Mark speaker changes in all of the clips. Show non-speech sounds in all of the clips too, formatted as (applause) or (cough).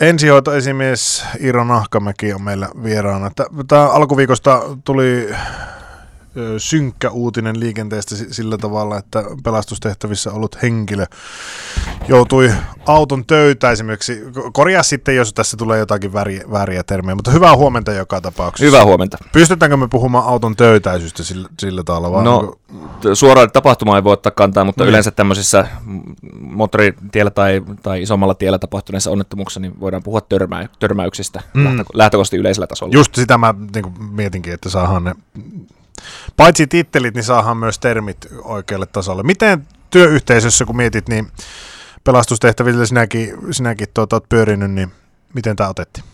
Speaker 1: Ensihoitoesimies Iiro Nahkamäki on meillä vieraana. Tämä alkuviikosta tuli synkkä uutinen liikenteestä sillä tavalla, että pelastustehtävissä ollut henkilö joutui auton töytäisemmäksi. Korjaa sitten, jos tässä tulee jotakin väriä, vääriä termejä, mutta hyvää huomenta joka tapauksessa.
Speaker 2: Hyvää huomenta.
Speaker 1: Pystytäänkö me puhumaan auton töytäisystä sillä, sillä tavalla? Vai
Speaker 2: no, onko... suoraan tapahtuma ei voi ottaa kantaa, mutta niin. yleensä tämmöisissä moottoritiellä tai, tai isommalla tiellä tapahtuneissa onnettomuuksissa niin voidaan puhua törmä, törmäyksistä mm. lähtökohtaisesti yleisellä tasolla.
Speaker 1: Just sitä mä niin mietinkin, että saadaan ne paitsi tittelit, niin saadaan myös termit oikealle tasolle. Miten työyhteisössä, kun mietit, niin pelastustehtävillä sinäkin, sinäkin tuota, olet pyörinyt, niin miten tämä otettiin?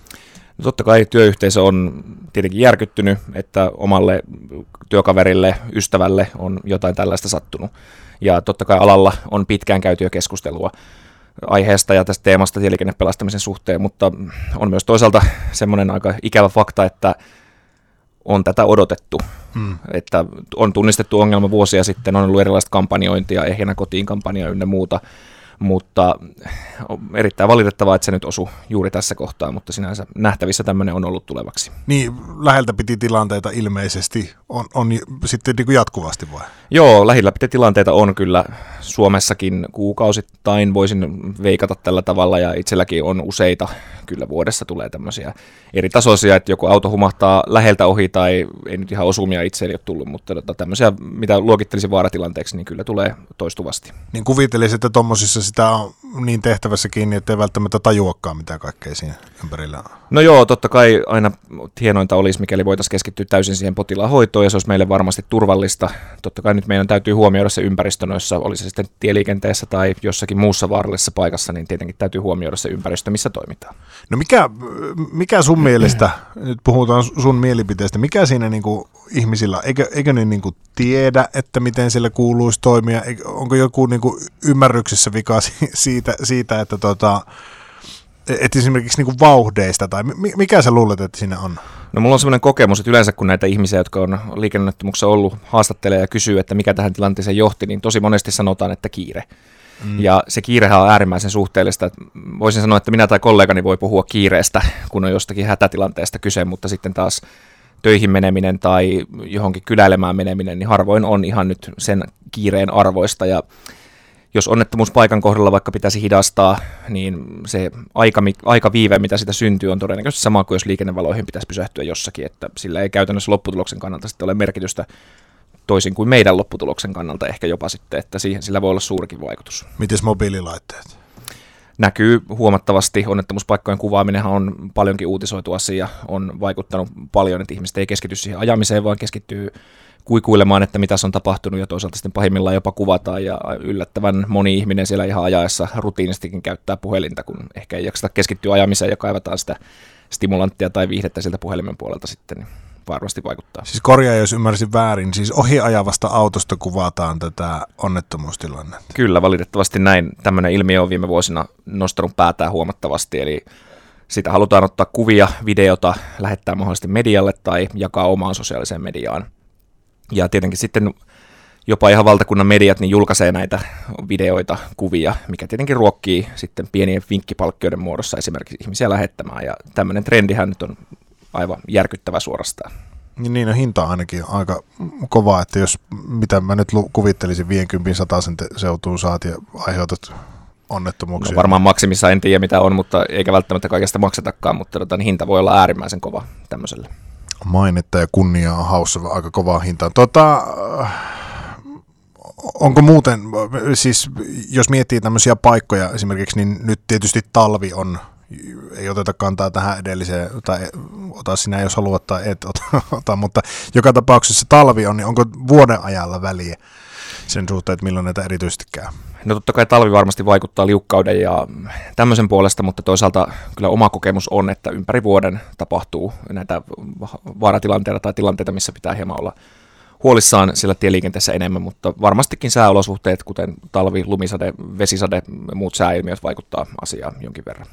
Speaker 2: No totta kai työyhteisö on tietenkin järkyttynyt, että omalle työkaverille, ystävälle on jotain tällaista sattunut. Ja totta kai alalla on pitkään käytyä keskustelua aiheesta ja tästä teemasta tieliikennepelastamisen suhteen, mutta on myös toisaalta semmoinen aika ikävä fakta, että on tätä odotettu. Hmm. Että on tunnistettu ongelma vuosia sitten, on ollut erilaista kampanjointia, ehjänä kotiin kampanja ynnä muuta, mutta on erittäin valitettavaa, että se nyt osui juuri tässä kohtaa, mutta sinänsä nähtävissä tämmöinen on ollut tulevaksi.
Speaker 1: Niin, läheltä piti tilanteita ilmeisesti, on, on sitten niin kuin jatkuvasti vai?
Speaker 2: Joo, lähellä piti tilanteita on kyllä Suomessakin kuukausittain, voisin veikata tällä tavalla, ja itselläkin on useita, kyllä vuodessa tulee tämmöisiä eri tasoisia, että joku auto humahtaa läheltä ohi, tai ei nyt ihan osumia itse ei ole tullut, mutta tota, tämmöisiä, mitä luokittelisin vaaratilanteeksi, niin kyllä tulee toistuvasti.
Speaker 1: Niin kuvittelisin, että tuommoisissa sitä on niin tehtävässä kiinni, että ei välttämättä tajuakaan, mitä kaikkea siinä ympärillä on.
Speaker 2: No joo, totta kai aina hienointa olisi, mikäli voitaisiin keskittyä täysin siihen potilaan hoitoon, ja se olisi meille varmasti turvallista. Totta kai nyt meidän täytyy huomioida se ympäristö noissa, oli se sitten tieliikenteessä tai jossakin muussa vaarallisessa paikassa, niin tietenkin täytyy huomioida se ympäristö, missä toimitaan.
Speaker 1: No mikä, mikä sun mielestä, nyt puhutaan sun mielipiteestä, mikä siinä niinku ihmisillä, eikö, eikö ne niinku tiedä, että miten siellä kuuluisi toimia, onko joku niinku ymmärryksessä vika siitä, siitä että tota, et esimerkiksi niinku vauhdeista, tai mikä sä luulet, että siinä on?
Speaker 2: No mulla on sellainen kokemus, että yleensä kun näitä ihmisiä, jotka on liikennettömyyksessä ollut, haastattelee ja kysyy, että mikä tähän tilanteeseen johti, niin tosi monesti sanotaan, että kiire. Mm. Ja se kiirehän on äärimmäisen suhteellista. Voisin sanoa, että minä tai kollegani voi puhua kiireestä, kun on jostakin hätätilanteesta kyse, mutta sitten taas töihin meneminen tai johonkin kyläilemään meneminen, niin harvoin on ihan nyt sen kiireen arvoista. Ja jos onnettomuuspaikan kohdalla vaikka pitäisi hidastaa, niin se aika, aika viive, mitä sitä syntyy, on todennäköisesti sama kuin jos liikennevaloihin pitäisi pysähtyä jossakin, että sillä ei käytännössä lopputuloksen kannalta sitten ole merkitystä toisin kuin meidän lopputuloksen kannalta ehkä jopa sitten, että siihen, sillä voi olla suurikin vaikutus.
Speaker 1: Miten mobiililaitteet?
Speaker 2: Näkyy huomattavasti. Onnettomuuspaikkojen kuvaaminen on paljonkin uutisoitu asia, on vaikuttanut paljon, että ihmiset ei keskity siihen ajamiseen, vaan keskittyy kuikuilemaan, että mitä on tapahtunut ja toisaalta sitten pahimmillaan jopa kuvataan ja yllättävän moni ihminen siellä ihan ajaessa rutiinistikin käyttää puhelinta, kun ehkä ei jakseta keskittyä ajamiseen ja kaivataan sitä stimulanttia tai viihdettä sieltä puhelimen puolelta sitten, niin varmasti vaikuttaa.
Speaker 1: Siis korjaa, jos ymmärsin väärin, siis ohiajavasta autosta kuvataan tätä onnettomuustilannetta.
Speaker 2: Kyllä, valitettavasti näin. Tämmöinen ilmiö on viime vuosina nostanut päätään huomattavasti, eli sitä halutaan ottaa kuvia, videota, lähettää mahdollisesti medialle tai jakaa omaan sosiaaliseen mediaan. Ja tietenkin sitten jopa ihan valtakunnan mediat niin julkaisee näitä videoita, kuvia, mikä tietenkin ruokkii sitten pienien vinkkipalkkioiden muodossa esimerkiksi ihmisiä lähettämään. Ja tämmöinen trendihän nyt on aivan järkyttävä suorastaan.
Speaker 1: Niin, niin no hinta ainakin aika kova, että jos mitä mä nyt kuvittelisin 50 sen seutuun saat ja aiheutat onnettomuuksia.
Speaker 2: No varmaan maksimissa en tiedä mitä on, mutta eikä välttämättä kaikesta maksetakaan, mutta tota, niin hinta voi olla äärimmäisen kova tämmöiselle
Speaker 1: mainetta ja kunniaa haussa aika kovaa hintaa. Tota, onko muuten, siis jos miettii tämmöisiä paikkoja esimerkiksi, niin nyt tietysti talvi on, ei oteta kantaa tähän edelliseen, tai ota sinä jos haluat tai et ota, (laughs) ota mutta joka tapauksessa talvi on, niin onko vuoden ajalla väliä sen suhteen, että milloin näitä erityisesti käy?
Speaker 2: No totta kai talvi varmasti vaikuttaa liukkauden ja tämmöisen puolesta, mutta toisaalta kyllä oma kokemus on, että ympäri vuoden tapahtuu näitä vaaratilanteita tai tilanteita, missä pitää hieman olla huolissaan sillä tieliikenteessä enemmän, mutta varmastikin sääolosuhteet, kuten talvi, lumisade, vesisade ja muut sääilmiöt vaikuttaa asiaan jonkin verran.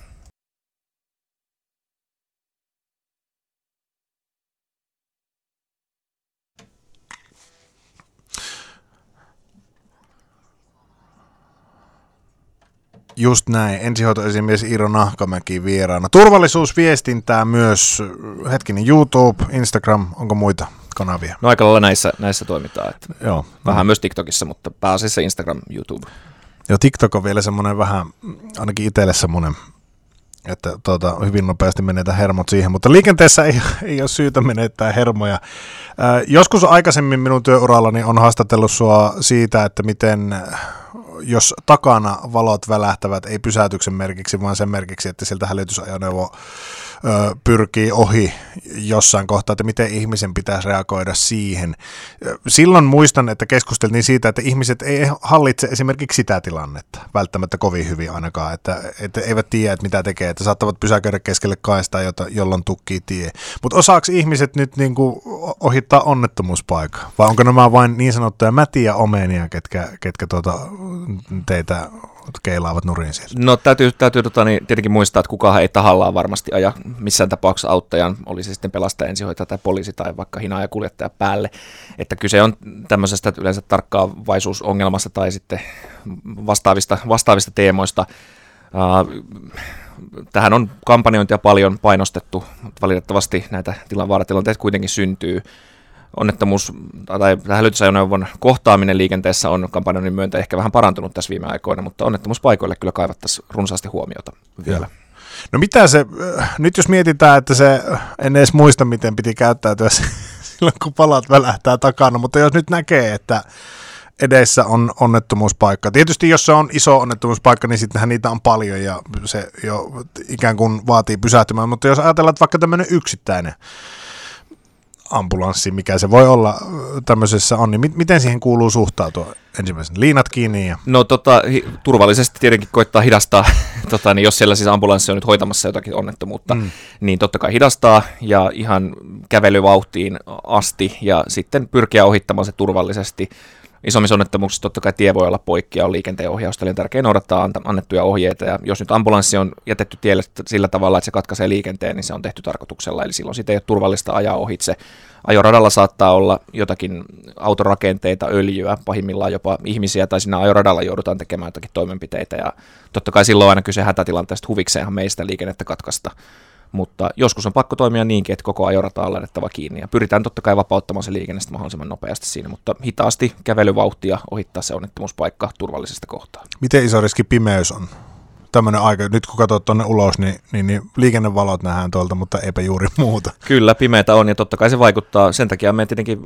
Speaker 1: Just näin. Ensihoitoesimies Iiro Nahkamäki vieraana. Turvallisuusviestintää myös. Hetkinen, YouTube, Instagram, onko muita kanavia?
Speaker 2: No aika lailla näissä, näissä toimitaan. Että
Speaker 1: Joo.
Speaker 2: vähän myös TikTokissa, mutta pääasiassa Instagram, YouTube.
Speaker 1: Joo, TikTok on vielä semmoinen vähän, ainakin itselle semmoinen, että tuota, hyvin nopeasti menetään hermot siihen, mutta liikenteessä ei, ei ole syytä menettää hermoja. Ää, joskus aikaisemmin minun työurallani on haastatellut sua siitä, että miten jos takana valot välähtävät, ei pysäytyksen merkiksi, vaan sen merkiksi, että sieltä hälytysajoneuvo pyrkii ohi jossain kohtaa, että miten ihmisen pitäisi reagoida siihen. Silloin muistan, että keskusteltiin siitä, että ihmiset ei hallitse esimerkiksi sitä tilannetta välttämättä kovin hyvin ainakaan, että, että eivät tiedä, että mitä tekee, että saattavat pysäköidä keskelle kaistaa, jota, jolloin tukkii tie. Mutta osaako ihmiset nyt niin kuin ohittaa onnettomuuspaikka? Vai onko nämä vain niin sanottuja mätiä omenia, ketkä, ketkä tuota, teitä keilaavat nurin sieltä?
Speaker 2: No täytyy, täytyy tota, niin, tietenkin muistaa, että kukaan ei tahallaan varmasti aja missään tapauksessa auttajan, oli se sitten pelastaja, ensihoitaja tai poliisi tai vaikka hinaaja kuljettaja päälle. Että kyse on tämmöisestä yleensä tarkkaavaisuusongelmasta tai sitten vastaavista, vastaavista teemoista. Uh, tähän on kampanjointia paljon painostettu, mutta valitettavasti näitä vaaratilanteita kuitenkin syntyy onnettomuus tai hälytysajoneuvon kohtaaminen liikenteessä on kampanjoinnin myöntä ehkä vähän parantunut tässä viime aikoina, mutta onnettomuuspaikoille kyllä kaivattaisiin runsaasti huomiota vielä.
Speaker 1: No mitä se, äh, nyt jos mietitään, että se, en edes muista miten piti käyttäytyä (laughs) silloin kun palat välähtää takana, mutta jos nyt näkee, että edessä on onnettomuuspaikka. Tietysti jos se on iso onnettomuuspaikka, niin sittenhän niitä on paljon ja se jo ikään kuin vaatii pysähtymään, mutta jos ajatellaan, että vaikka tämmöinen yksittäinen ambulanssi, mikä se voi olla tämmöisessä on, niin miten siihen kuuluu suhtautua ensimmäisen liinat kiinni? Ja...
Speaker 2: No tota, hi- turvallisesti tietenkin koittaa hidastaa, (laughs) tota, niin jos siellä siis ambulanssi on nyt hoitamassa jotakin onnettomuutta, mm. niin totta kai hidastaa ja ihan kävelyvauhtiin asti ja sitten pyrkiä ohittamaan se turvallisesti isommissa onnettomuuksissa totta kai tie voi olla poikki ja on liikenteen ohjausta, eli on tärkeää noudattaa annettuja ohjeita, ja jos nyt ambulanssi on jätetty tielle sillä tavalla, että se katkaisee liikenteen, niin se on tehty tarkoituksella, eli silloin siitä ei ole turvallista ajaa ohitse. Ajoradalla saattaa olla jotakin autorakenteita, öljyä, pahimmillaan jopa ihmisiä, tai siinä ajoradalla joudutaan tekemään jotakin toimenpiteitä, ja totta kai silloin aina kyse hätätilanteesta huvikseenhan meistä liikennettä katkaista mutta joskus on pakko toimia niinkin, että koko ajorata on laitettava kiinni ja pyritään totta kai vapauttamaan se liikennestä mahdollisimman nopeasti siinä, mutta hitaasti kävelyvauhtia ohittaa se onnettomuuspaikka turvallisesta kohtaa.
Speaker 1: Miten iso riski pimeys on? tämmöinen aika, nyt kun katsot tuonne ulos, niin, niin, niin liikennevalot nähdään tuolta, mutta eipä juuri muuta.
Speaker 2: Kyllä, pimeitä on ja totta kai se vaikuttaa. Sen takia me tietenkin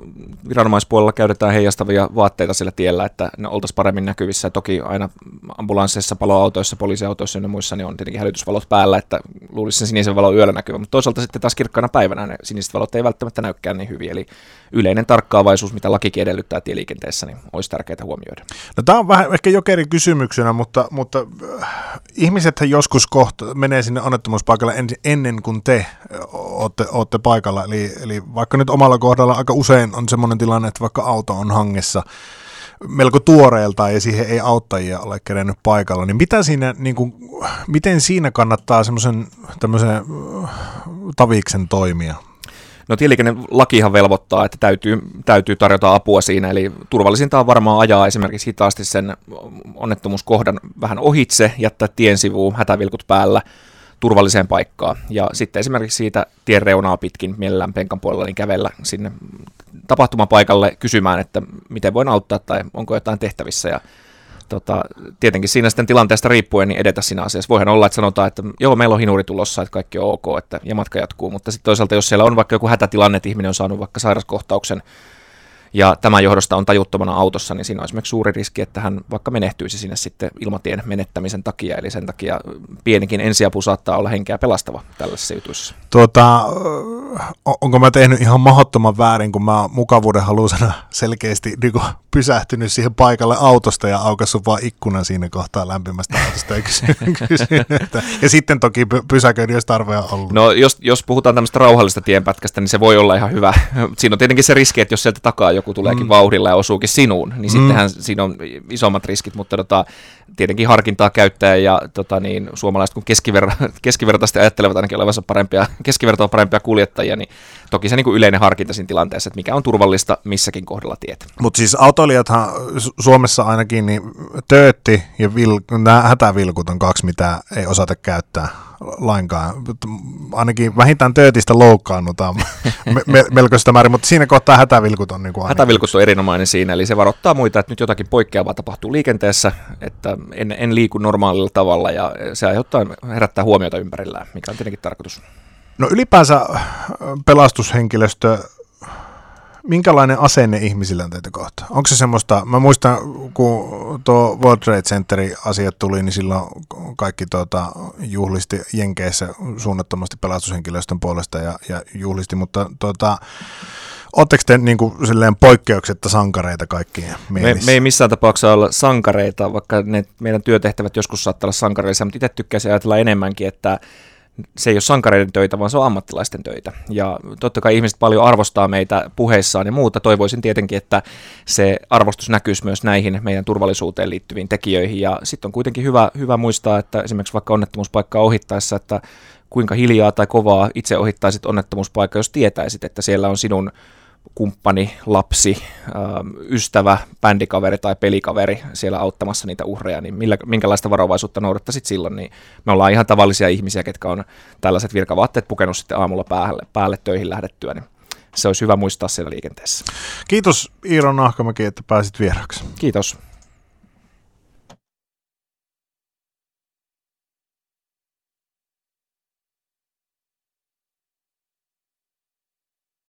Speaker 2: viranomaispuolella käytetään heijastavia vaatteita sillä tiellä, että ne oltaisiin paremmin näkyvissä. Ja toki aina ambulansseissa, paloautoissa, poliisiautoissa ja muissa niin on tietenkin hälytysvalot päällä, että luulisi sen sinisen valon yöllä näkyvä. Mutta toisaalta sitten taas kirkkaana päivänä ne siniset valot ei välttämättä näykään niin hyvin. Eli yleinen tarkkaavaisuus, mitä lakikin edellyttää tieliikenteessä, niin olisi tärkeää huomioida.
Speaker 1: No, tämä on vähän ehkä jokeri kysymyksenä, mutta, mutta äh, ihmiset joskus kohta menee sinne onnettomuuspaikalle en, ennen kuin te olette, olette paikalla. Eli, eli vaikka nyt omalla kohdalla aika usein on semmoinen tilanne, että vaikka auto on hangessa, melko tuoreelta ja siihen ei auttajia ole kerennyt paikalla, niin mitä siinä, niin kuin, miten siinä kannattaa semmoisen tämmöisen äh, taviksen toimia?
Speaker 2: No tieliikennelakihan velvoittaa, että täytyy, täytyy tarjota apua siinä, eli turvallisinta on varmaan ajaa esimerkiksi hitaasti sen onnettomuuskohdan vähän ohitse, jättää tien sivuun hätävilkut päällä turvalliseen paikkaan. Ja sitten esimerkiksi siitä tien reunaa pitkin mielellään penkan puolella niin kävellä sinne tapahtumapaikalle kysymään, että miten voin auttaa tai onko jotain tehtävissä. Ja tota, tietenkin siinä sitten tilanteesta riippuen niin edetä siinä asiassa. Voihan olla, että sanotaan, että joo, meillä on hinuri tulossa, että kaikki on ok, että, ja matka jatkuu, mutta sitten toisaalta, jos siellä on vaikka joku hätätilanne, että ihminen on saanut vaikka sairaskohtauksen, ja tämän johdosta on tajuttomana autossa, niin siinä on esimerkiksi suuri riski, että hän vaikka menehtyisi sinne sitten ilmatien menettämisen takia, eli sen takia pienikin ensiapu saattaa olla henkeä pelastava tällaisessa jutuissa.
Speaker 1: Tuota, onko mä tehnyt ihan mahdottoman väärin, kun mä mukavuuden halusena selkeästi niin pysähtynyt siihen paikalle autosta ja aukassut vaan ikkunan siinä kohtaa lämpimästä autosta ja kysynyt, (laughs) että, ja sitten toki pysäköin, jos tarve on ollut.
Speaker 2: No jos, jos puhutaan tämmöistä rauhallista tienpätkästä, niin se voi olla ihan hyvä. (laughs) Siinä on tietenkin se riski, että jos sieltä takaa joku tuleekin mm. vauhdilla ja osuukin sinuun, niin mm. sittenhän siinä on isommat riskit, mutta tota, tietenkin harkintaa käyttää ja tota niin, suomalaiset kun keskiver- (laughs) keskivertaisesti ajattelevat ainakin olevansa parempia, keskivertoa parempia kuljettajia, niin toki se niin kuin yleinen harkinta siinä tilanteessa, että mikä on turvallista missäkin kohdalla tietä.
Speaker 1: Mutta siis autoilijathan Suomessa ainakin, niin töötti ja vil- nämä hätävilkut on kaksi, mitä ei osata käyttää lainkaan. Ainakin vähintään töötistä loukkaannutaan (laughs) me, me, melkoista määrin, mutta siinä kohtaa hätävilkut on niin kuin
Speaker 2: Hätävilkut on erinomainen siinä, eli se varoittaa muita, että nyt jotakin poikkeavaa tapahtuu liikenteessä, että en, en liiku normaalilla tavalla ja se aiheuttaa, herättää huomiota ympärillään, mikä on tietenkin tarkoitus.
Speaker 1: No ylipäänsä äh, pelastushenkilöstö minkälainen asenne ihmisillä on teitä kohta? Onko se semmoista, mä muistan, kun tuo World Trade Centerin asiat tuli, niin silloin kaikki tuota, juhlisti Jenkeissä suunnattomasti pelastushenkilöstön puolesta ja, ja juhlisti, mutta tuota, Oletteko te niin kuin, silleen poikkeuksetta sankareita kaikkiin
Speaker 2: me, me ei missään tapauksessa olla sankareita, vaikka ne meidän työtehtävät joskus saattaa olla sankareisia, mutta itse tykkäisin ajatella enemmänkin, että se ei ole sankareiden töitä, vaan se on ammattilaisten töitä. Ja totta kai ihmiset paljon arvostaa meitä puheissaan ja muuta. Toivoisin tietenkin, että se arvostus näkyisi myös näihin meidän turvallisuuteen liittyviin tekijöihin. Ja sitten on kuitenkin hyvä, hyvä muistaa, että esimerkiksi vaikka onnettomuuspaikkaa ohittaessa, että kuinka hiljaa tai kovaa itse ohittaisit onnettomuuspaikka, jos tietäisit, että siellä on sinun kumppani, lapsi, ystävä, bändikaveri tai pelikaveri siellä auttamassa niitä uhreja, niin millä, minkälaista varovaisuutta noudattaisit silloin, niin me ollaan ihan tavallisia ihmisiä, ketkä on tällaiset virkavaatteet pukenut sitten aamulla päälle, päälle töihin lähdettyä, niin se olisi hyvä muistaa siellä liikenteessä.
Speaker 1: Kiitos Iiro Nahkamäki, että pääsit vieraksi.
Speaker 2: Kiitos.